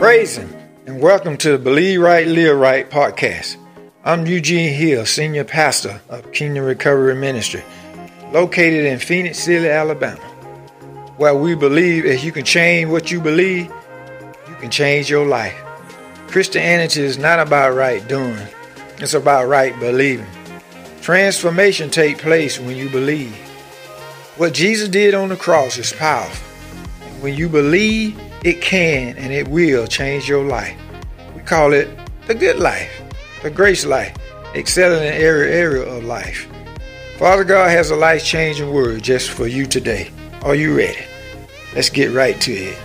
Praise Him and welcome to the Believe Right, Live Right podcast. I'm Eugene Hill, Senior Pastor of Kingdom Recovery Ministry, located in Phenix City, Alabama, where we believe if you can change what you believe, you can change your life. Christianity is not about right doing, it's about right believing. Transformation takes place when you believe. What Jesus did on the cross is powerful. When you believe, it can and it will change your life. We call it the good life, the grace life, excelling in every area of life. Father God has a life changing word just for you today. Are you ready? Let's get right to it.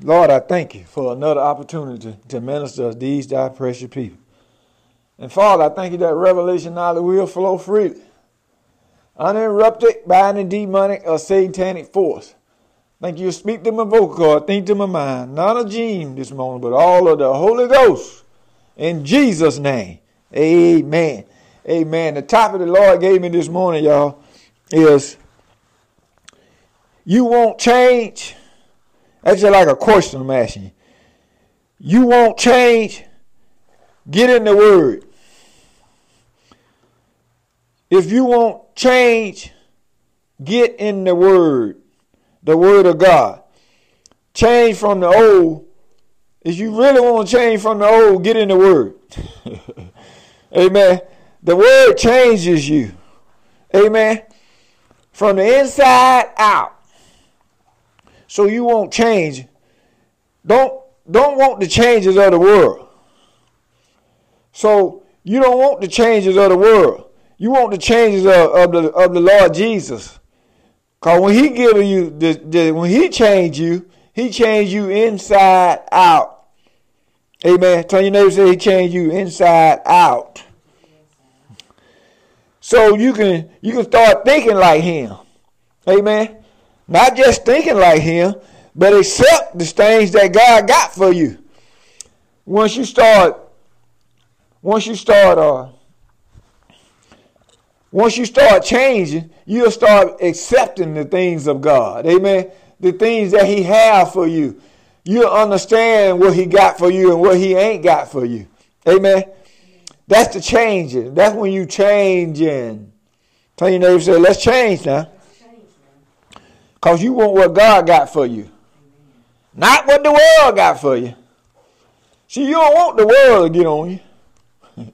Lord, I thank you for another opportunity to minister to these thy precious people. And Father, I thank you that revelation knowledge will flow freely uninterrupted by any demonic or satanic force. Thank you speak to my vocal cord, think to my mind, not Eugene this morning, but all of the Holy Ghost. In Jesus' name, amen. Amen. The topic the Lord gave me this morning, y'all, is you won't change. That's just like a question I'm asking you. You won't change. Get in the Word. If you want change, get in the Word, the Word of God. Change from the old. If you really want to change from the old, get in the Word. Amen. The Word changes you. Amen. From the inside out. So you won't change. Don't don't want the changes of the world. So you don't want the changes of the world. You want the changes of, of the of the Lord Jesus. Cause when He give you the, the when He change you, He change you inside out. Amen. Tell your neighbor say He change you inside out. So you can you can start thinking like Him. Amen. Not just thinking like Him, but accept the things that God got for you. Once you start, once you start uh, once you start changing, you'll start accepting the things of God. Amen. The things that He have for you. You'll understand what He got for you and what He ain't got for you. Amen. That's the changing. That's when you changing. Tell your neighbor, say, let's change now. Because you want what God got for you. Not what the world got for you. See, you don't want the world to get on you.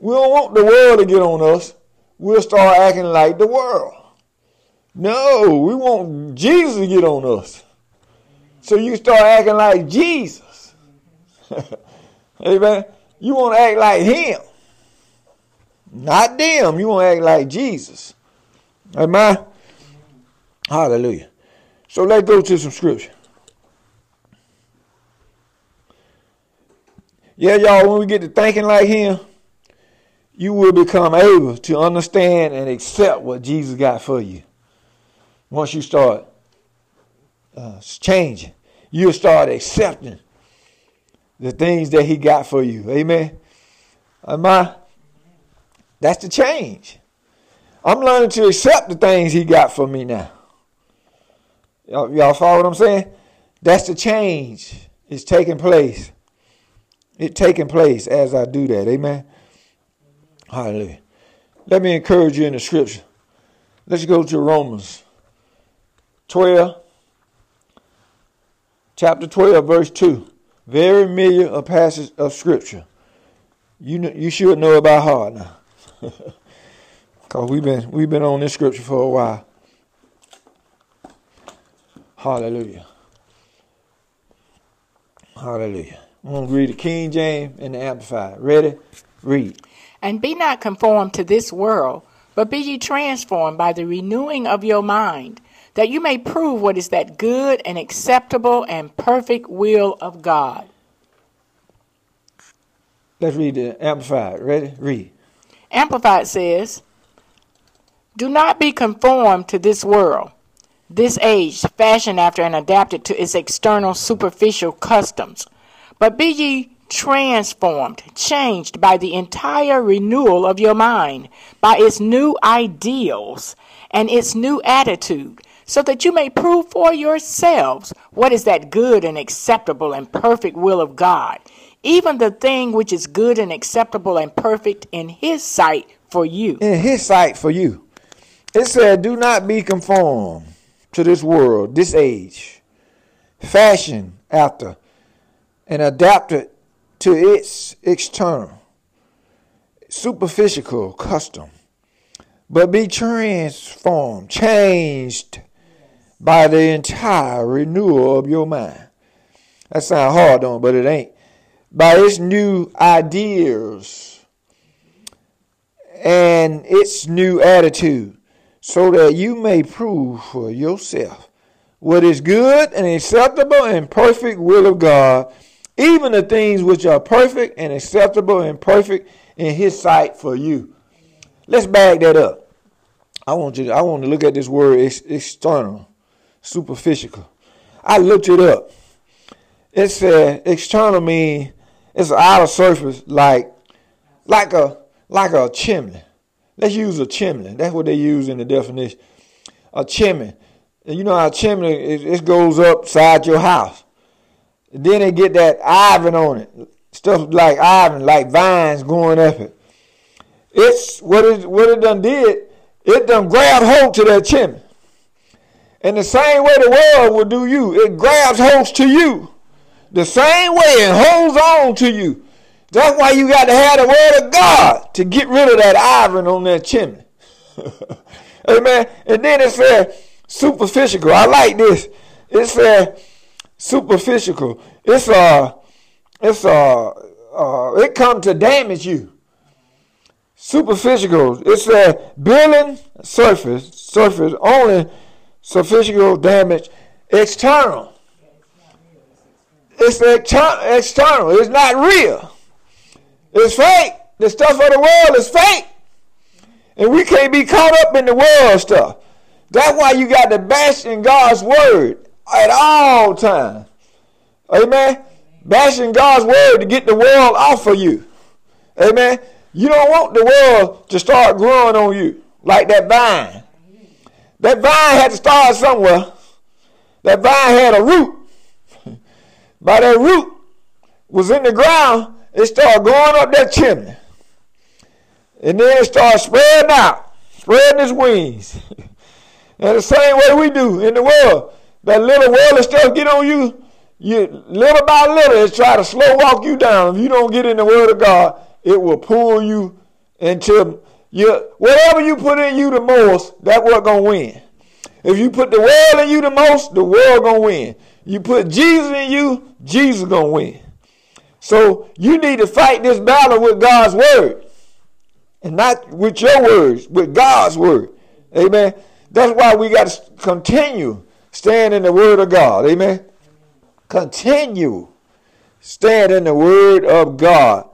we don't want the world to get on us we'll start acting like the world. No, we want Jesus to get on us. So you start acting like Jesus. Amen. You want to act like him. Not them. You want to act like Jesus. Amen. Hallelujah. So let's go to some scripture. Yeah, y'all, when we get to thinking like him, you will become able to understand and accept what Jesus got for you. Once you start uh, changing, you'll start accepting the things that He got for you. Amen. Am I? That's the change. I'm learning to accept the things He got for me now. Y'all, y'all follow what I'm saying? That's the change. It's taking place. It's taking place as I do that. Amen. Hallelujah. Let me encourage you in the scripture. Let's go to Romans 12, chapter 12, verse 2. Very familiar passage of scripture. You know, you should know about heart now. Because we've been we've been on this scripture for a while. Hallelujah. Hallelujah. I'm going to read the King James and the Amplified. Ready? Read. And be not conformed to this world, but be ye transformed by the renewing of your mind, that you may prove what is that good and acceptable and perfect will of God. Let's read the Amplified. Ready? Read. Amplified says, Do not be conformed to this world, this age, fashioned after and adapted to its external superficial customs, but be ye transformed, changed by the entire renewal of your mind, by its new ideals and its new attitude, so that you may prove for yourselves what is that good and acceptable and perfect will of God, even the thing which is good and acceptable and perfect in His sight for you. In His sight for you. It said, Do not be conformed to this world, this age, fashioned after and adapted to its external, superficial custom, but be transformed, changed by the entire renewal of your mind. That sounds hard, don't? But it ain't. By its new ideas and its new attitude, so that you may prove for yourself what is good and acceptable and perfect will of God, even the things which are perfect and acceptable and perfect in His sight for you. Let's back that up. I want you. To, I want to look at this word external superficial. I looked it up. It said external mean it's an outer surface like like a like a chimney. Let's use a chimney. That's what they use in the definition. A chimney. You know how a chimney it, it goes upside your house. Then they get that Ivan on it. Stuff like Ivan, like vines going up it. It's what it what it done did, it done grabbed hold to that chimney. And the same way the world will do you, it grabs holds to you. The same way it holds on to you. That's why you got to have the word of God to get rid of that iron on that chimney. Amen. And then it said superficial. I like this. It said superficial. It's uh it's uh, uh it come to damage you. Superficial. It said building surface surface only superficial damage external. It's external. It's not real. It's fake. The stuff of the world is fake. And we can't be caught up in the world stuff. That's why you got to bash in God's word at all times. Amen. Bashing God's word to get the world off of you. Amen. You don't want the world to start growing on you like that vine. That vine had to start somewhere. That vine had a root. By that root was in the ground, it started going up that chimney. And then it started spreading out, spreading its wings. and the same way we do in the world. That little worldly stuff get on you, you little by little, it try to slow walk you down. If you don't get in the word of God, it will pull you into you, whatever you put in you the most, that what gonna win. If you put the world in you the most, the world gonna win. You put Jesus in you, Jesus gonna win. So you need to fight this battle with God's word. And not with your words, with God's word. Amen. That's why we got to continue stand in the word of God. Amen. Continue stand in the word of God.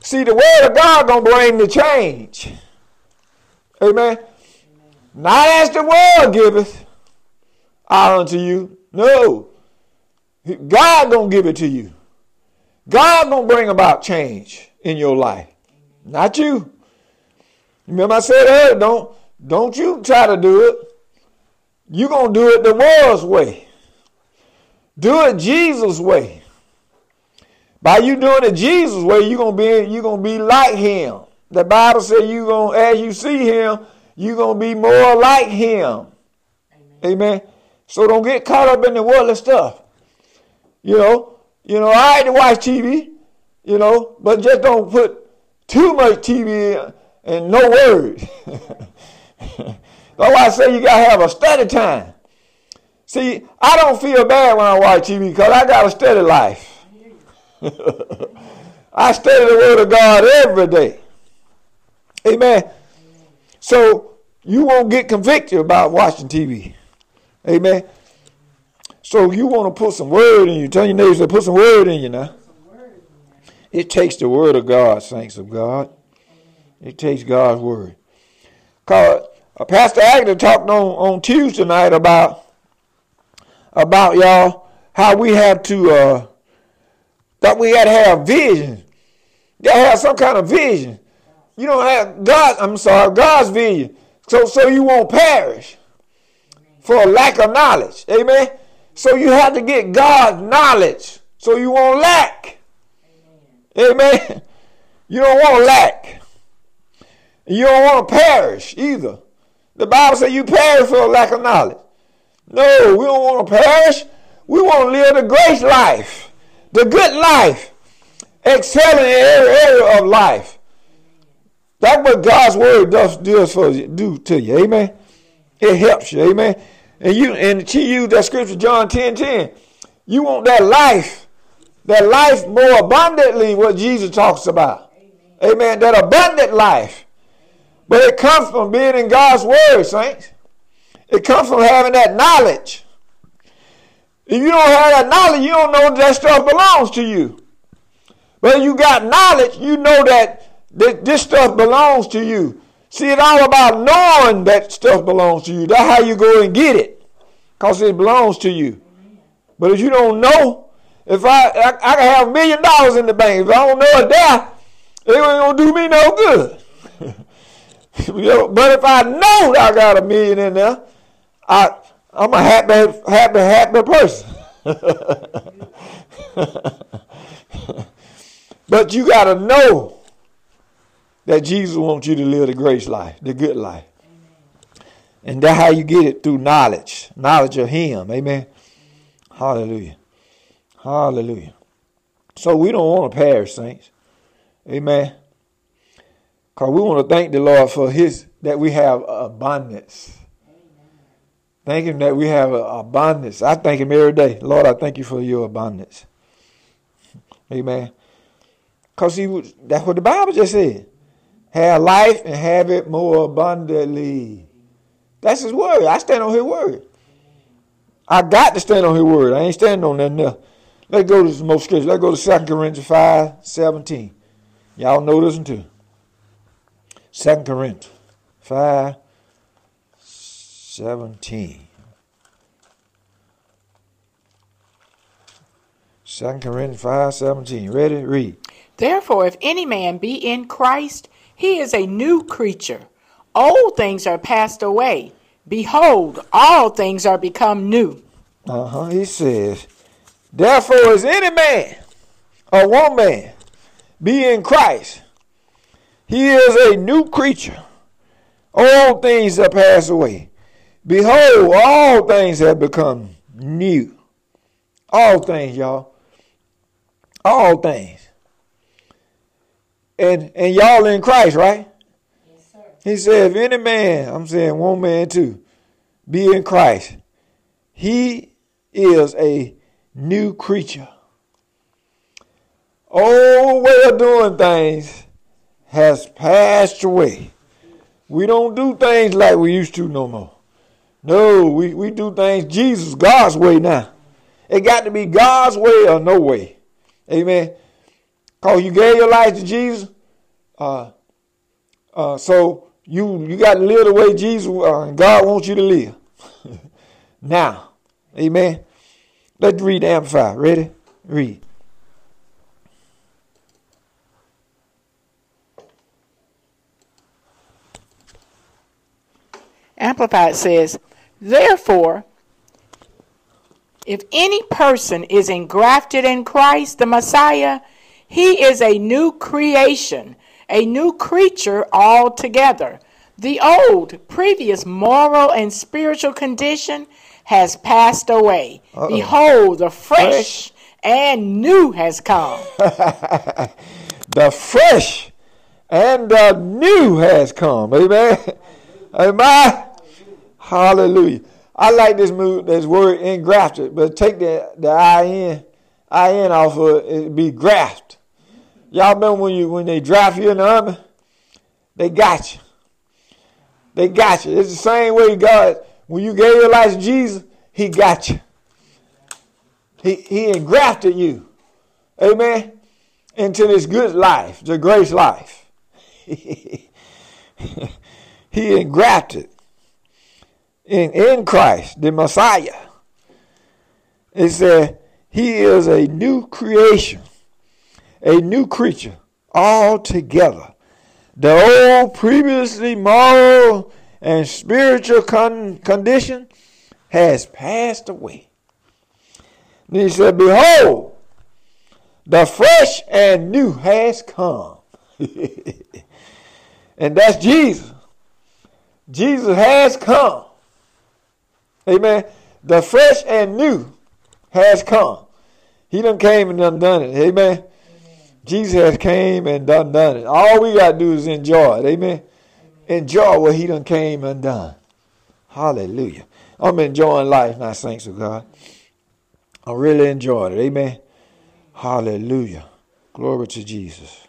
See, the word of God gonna bring the change. Amen. Not as the world giveth I unto you. No. God gonna give it to you. God gonna bring about change in your life. Not you. Remember I said earlier, don't don't you try to do it. You gonna do it the world's way. Do it Jesus' way. By you doing it Jesus' way, you're gonna be you gonna be like him. The Bible says you're gonna as you see him, you're gonna be more like him. Amen. Amen. So don't get caught up in the worldly stuff. You know, you know, I like to watch TV, you know, but just don't put too much TV and no words. That's why I say you gotta have a study time. See, I don't feel bad when I watch TV because I got a study life. I study the Word of God every day. Amen. So you won't get convicted about watching TV. Amen. So you want to put some word in you. Tell your neighbors to put some word in you now. It takes the word of God, saints of God. It takes God's word. Cause uh, Pastor Agnew talked on, on Tuesday night about about y'all how we have to uh, that we had to have vision. You gotta have some kind of vision. You don't have God. I'm sorry, God's vision. So so you won't perish. for a lack of knowledge. Amen. So you have to get God's knowledge so you won't lack. Amen. You don't want to lack. You don't want to perish either. The Bible says you perish for a lack of knowledge. No, we don't want to perish. We want to live the grace life, the good life, excelling in every area of life. That's what God's word does, does for you, do to you. Amen. It helps you. Amen. And you and she used that scripture, John 10 10. You want that life, that life more abundantly, what Jesus talks about. Amen. That abundant life. But it comes from being in God's word, saints. It comes from having that knowledge. If you don't have that knowledge, you don't know that stuff belongs to you. But you got knowledge, you know that this stuff belongs to you. See, it's all about knowing that stuff belongs to you. That's how you go and get it. Because it belongs to you. But if you don't know, if I, I, I can have a million dollars in the bank, if I don't know it there, it ain't gonna do me no good. but if I know that I got a million in there, I I'm a happy, happy, happy person. but you got to know that Jesus wants you to live the grace life, the good life. And that's how you get it through knowledge, knowledge of Him. Amen. Hallelujah. Hallelujah. So we don't want to perish, saints. Amen. Because we want to thank the Lord for His that we have abundance. Thank Him that we have abundance. I thank Him every day. Lord, I thank you for your abundance. Amen. Because he was, that's what the Bible just said. Have life and have it more abundantly. That's his word. I stand on his word. I got to stand on his word. I ain't standing on nothing else. Let's go to some more scripture. Let's go to 2 Corinthians 5, 17. Y'all know this one too. 2 Corinthians 5, 17. 2 Corinthians 5, 17. Ready? Read. Therefore, if any man be in Christ, he is a new creature. Old things are passed away. Behold, all things are become new. Uh huh. He says, Therefore, is any man or woman be in Christ, he is a new creature. All things are passed away. Behold, all things have become new. All things, y'all. All things. And and y'all in Christ, right? Yes, sir. He said, if any man, I'm saying one man too, be in Christ, he is a new creature. Oh, Old way of doing things has passed away. We don't do things like we used to no more. No, we, we do things Jesus, God's way now. It got to be God's way or no way. Amen. Cause you gave your life to Jesus. Uh, uh, so you you got to live the way Jesus uh, God wants you to live. now, Amen. Let's read Amplify. Ready? Read. Amplified says, Therefore, if any person is engrafted in Christ, the Messiah, he is a new creation, a new creature altogether. The old, previous moral and spiritual condition has passed away. Uh-oh. Behold, the fresh, fresh and new has come. the fresh and the new has come. Amen. Amen. Hallelujah. I like this move, this word engrafted, but take the the in, in off of it, it'd be graft. Y'all remember when you when they draft you in the army? They got you. They got you. It's the same way God, when you gave your life to Jesus, He got you. He He engrafted you. Amen. Into this good life, the grace life. he engrafted in, in Christ, the Messiah. It said he is a new creation, a new creature altogether. The old, previously moral and spiritual con- condition has passed away. Then he said, Behold, the fresh and new has come. and that's Jesus. Jesus has come. Amen. The fresh and new has come. He done came and done done it. Amen. Jesus has came and done done it. All we got to do is enjoy it. Amen. Enjoy what he done came and done. Hallelujah. I'm enjoying life now, thanks to God. I really enjoyed it. Amen. Hallelujah. Glory to Jesus.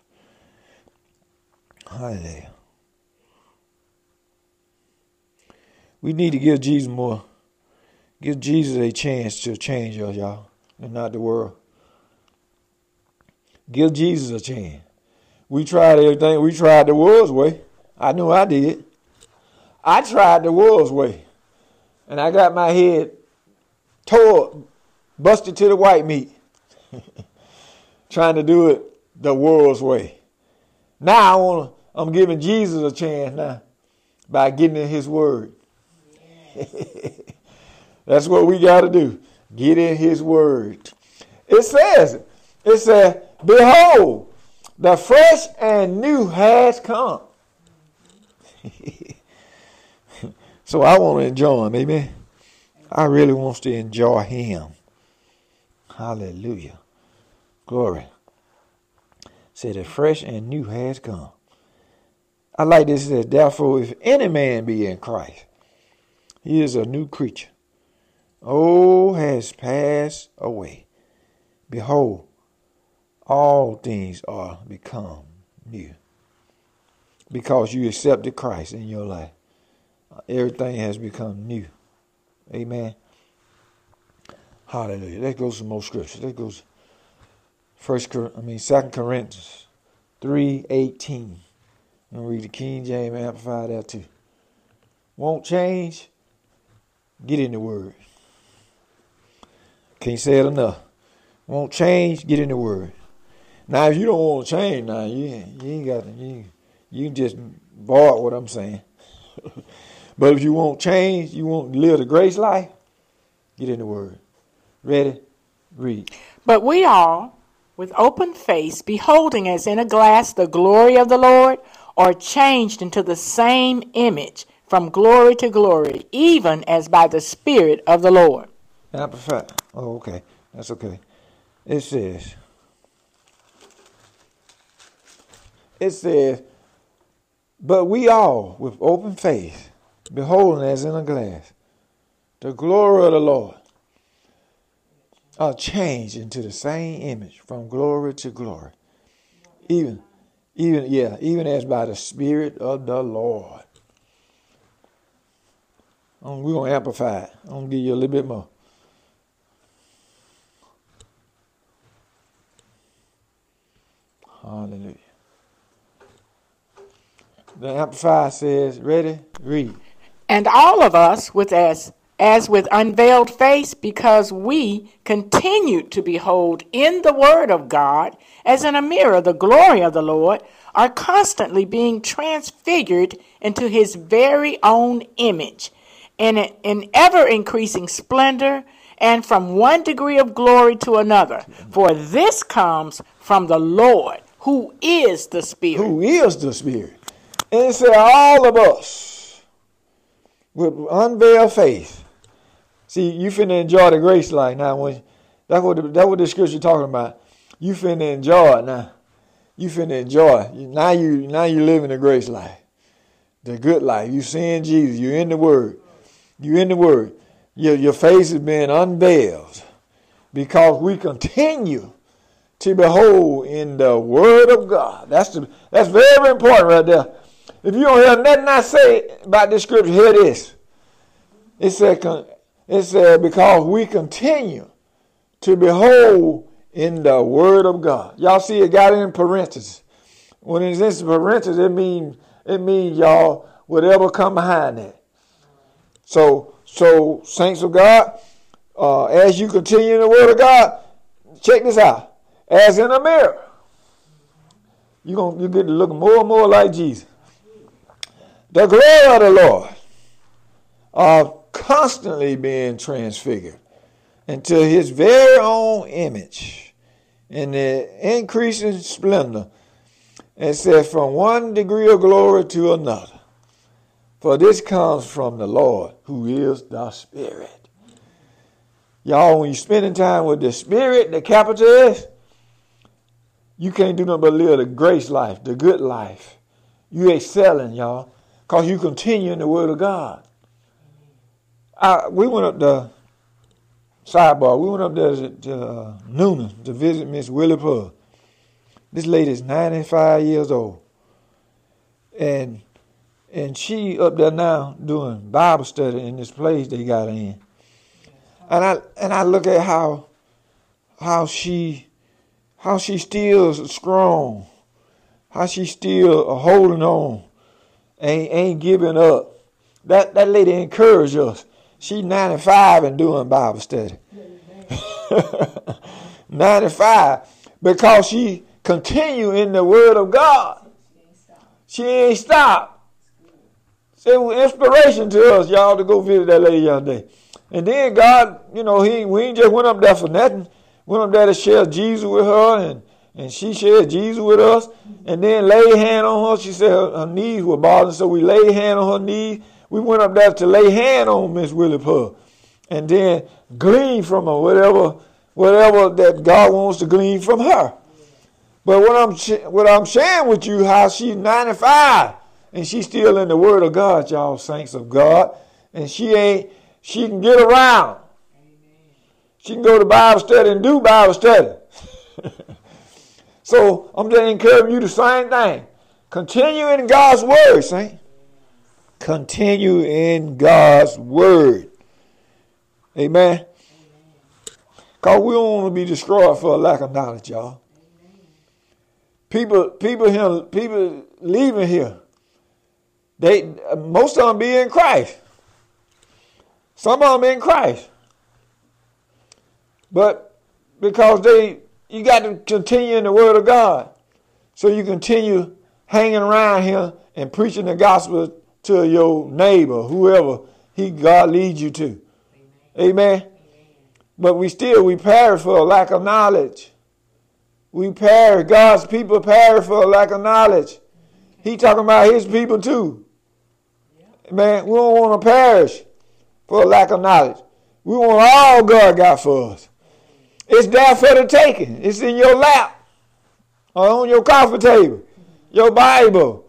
Hallelujah. We need to give Jesus more. Give Jesus a chance to change us, y'all, and not the world. Give Jesus a chance. We tried everything. We tried the world's way. I know I did. I tried the world's way. And I got my head tore, busted to the white meat. Trying to do it the world's way. Now I want I'm giving Jesus a chance now by getting in his word. That's what we got to do. Get in his word. It says, it says, Behold, the fresh and new has come. so I want to enjoy him, amen. I really want to enjoy him. Hallelujah. Glory. Say the fresh and new has come. I like this. It says, Therefore, if any man be in Christ, he is a new creature. Oh, has passed away. Behold, all things are become new. Because you accepted Christ in your life. Everything has become new. Amen. Hallelujah. That goes go some more scripture. Let's go first I mean second Corinthians three eighteen. I'm gonna read the King James Amplified there too. Won't change? Get in the word. Can't say it enough. Won't change? Get in the word. Now, if you don't want to change, now you, you ain't got to. You, you can just void what I'm saying. but if you want change, you want to live the grace life, get in the Word. Ready? Read. But we all, with open face, beholding as in a glass the glory of the Lord, are changed into the same image from glory to glory, even as by the Spirit of the Lord. Amplified. Oh, okay. That's okay. It says, it says, But we all, with open face, beholding as in a glass, the glory of the Lord, are changed into the same image from glory to glory. Even, even, yeah, even as by the Spirit of the Lord. We're going to amplify it. I'm going to give you a little bit more. Hallelujah. The Amplifier says, ready? Read. And all of us, with as as with unveiled face, because we continue to behold in the Word of God, as in a mirror, the glory of the Lord, are constantly being transfigured into His very own image, in an ever increasing splendor, and from one degree of glory to another. For this comes from the Lord, who is the Spirit. Who is the Spirit? And said, all of us with unveiled faith. See, you finna enjoy the grace life now. When that's what the, that's what the scripture talking about. You finna enjoy it now. You finna enjoy it. Now you now you living the grace life, the good life. You seeing Jesus. You're in the Word. You in the Word. Your your face is being unveiled because we continue to behold in the Word of God. That's the, that's very important right there. If you don't hear nothing I say about this scripture, hear this. It said, it said, because we continue to behold in the word of God. Y'all see it got in parentheses. When it's in parentheses, it means it means y'all whatever come behind that. So so saints of God, uh, as you continue in the word of God, check this out. As in a mirror, you gonna you get to look more and more like Jesus the glory of the Lord are constantly being transfigured into his very own image in the increasing splendor. And said, from one degree of glory to another. For this comes from the Lord, who is the Spirit. Y'all, when you're spending time with the Spirit, the capital S, you can't do nothing but live the grace life, the good life. You excelling, y'all, because you continue in the Word of God. I, we went up the sidebar. We went up there to, to uh, Newnan to visit Miss Willie Pug. This lady is 95 years old. And and she up there now doing Bible study in this place they got in. And I and I look at how how she how she still strong, how she still holding on, ain't ain't giving up. That that lady encouraged us. She's 95 and doing Bible study. 95 because she continue in the Word of God. She ain't stopped. It was inspiration to us, y'all, to go visit that lady yesterday. And then God, you know, he we ain't just went up there for nothing. Went up there to share Jesus with her, and, and she shared Jesus with us. And then laid hand on her. She said her, her knees were bothering, so we laid hand on her knees. We went up there to lay hand on Miss Willie Pug. And then glean from her whatever whatever that God wants to glean from her. But what I'm what I'm sharing with you, how she's 95 and she's still in the Word of God, y'all saints of God, and she ain't she can get around. She can go to Bible study and do Bible study. so I'm just encouraging you the same thing. Continue in God's Word, saint. Continue in God's Word. Amen. Because we don't want to be destroyed for a lack of knowledge, y'all. People, people here, people leaving here. They most of them be in Christ. Some of them in Christ. But because they you got to continue in the word of God. So you continue hanging around here and preaching the gospel to your neighbor, whoever he God leads you to. Amen. Amen. But we still we perish for a lack of knowledge. We perish. God's people perish for a lack of knowledge. He talking about his people too. Man, we don't want to perish for lack of knowledge. We want all God got for us. It's there for the taking. It's in your lap or on your coffee table, your Bible.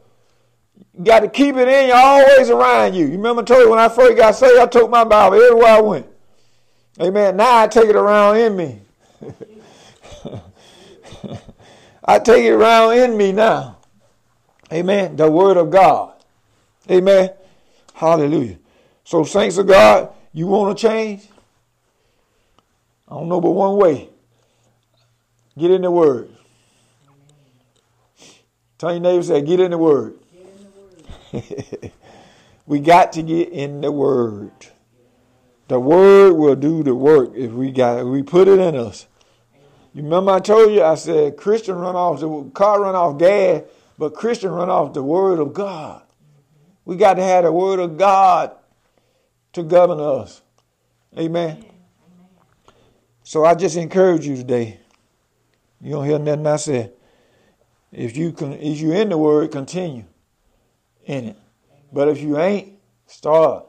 You got to keep it in you, always around you. You remember I told you when I first got saved, I took my Bible everywhere I went. Amen. Now I take it around in me. I take it around in me now. Amen. The Word of God. Amen. Hallelujah. So, saints of God, you want to change? I don't know but one way. Get in the Word. Tell your neighbor, say, get in the Word. We got to get in the Word. The Word will do the work if we got if we put it in us. You remember I told you I said Christian run off the car run off gas, but Christian run off the Word of God. We got to have the word of God to govern us. Amen. So I just encourage you today. You don't hear nothing I said. If you can, if you in the word, continue in it. But if you ain't, start.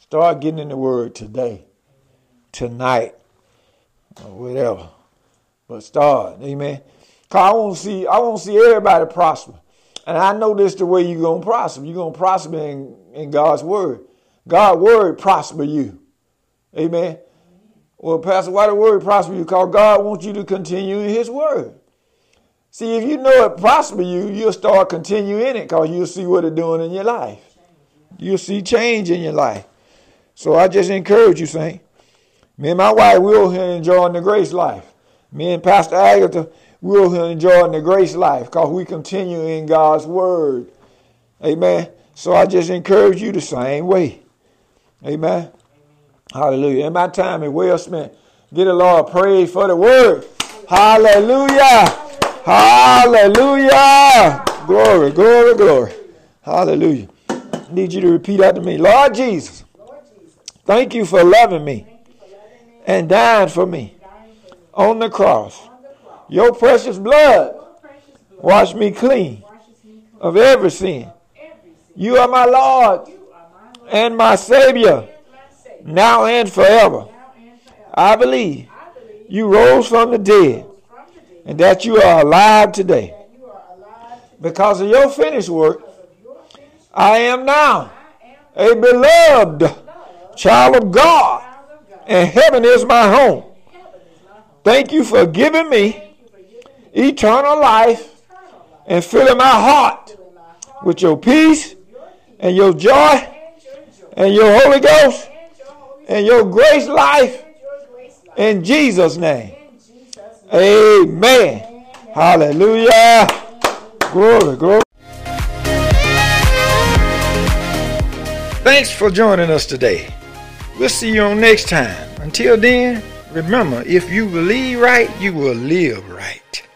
Start getting in the word today, tonight, or whatever. But start. Amen. Cause I want to see, I want to see everybody prosper. And I know this the way you're going to prosper. You're going to prosper in, in God's word. God's word prosper you. Amen. Well, Pastor, why the word prosper you? Because God wants you to continue in his word. See, if you know it prosper you, you'll start continuing it because you'll see what it's doing in your life. You'll see change in your life. So I just encourage you, Saint. Me and my wife, we're here enjoying the grace life. Me and Pastor Agatha, we'll enjoy the grace life because we continue in God's word. Amen. So I just encourage you the same way. Amen. Hallelujah. And my time is well spent. Get the Lord praise for the word. Hallelujah. Hallelujah. Glory, glory, glory. Hallelujah. I need you to repeat after me. Lord Jesus, Thank you for loving me and dying for me on the cross. Your precious blood wash me clean of every sin. You are my Lord and my Savior now and forever. I believe you rose from the dead and that you are alive today. Because of your finished work, I am now a beloved child of God, and heaven is my home. Thank you for giving me eternal life and filling my heart with your peace and your joy and your Holy Ghost and your grace life in Jesus' name. Amen. Hallelujah. Glory, glory. Thanks for joining us today. We'll see you on next time. Until then, remember if you believe right, you will live right.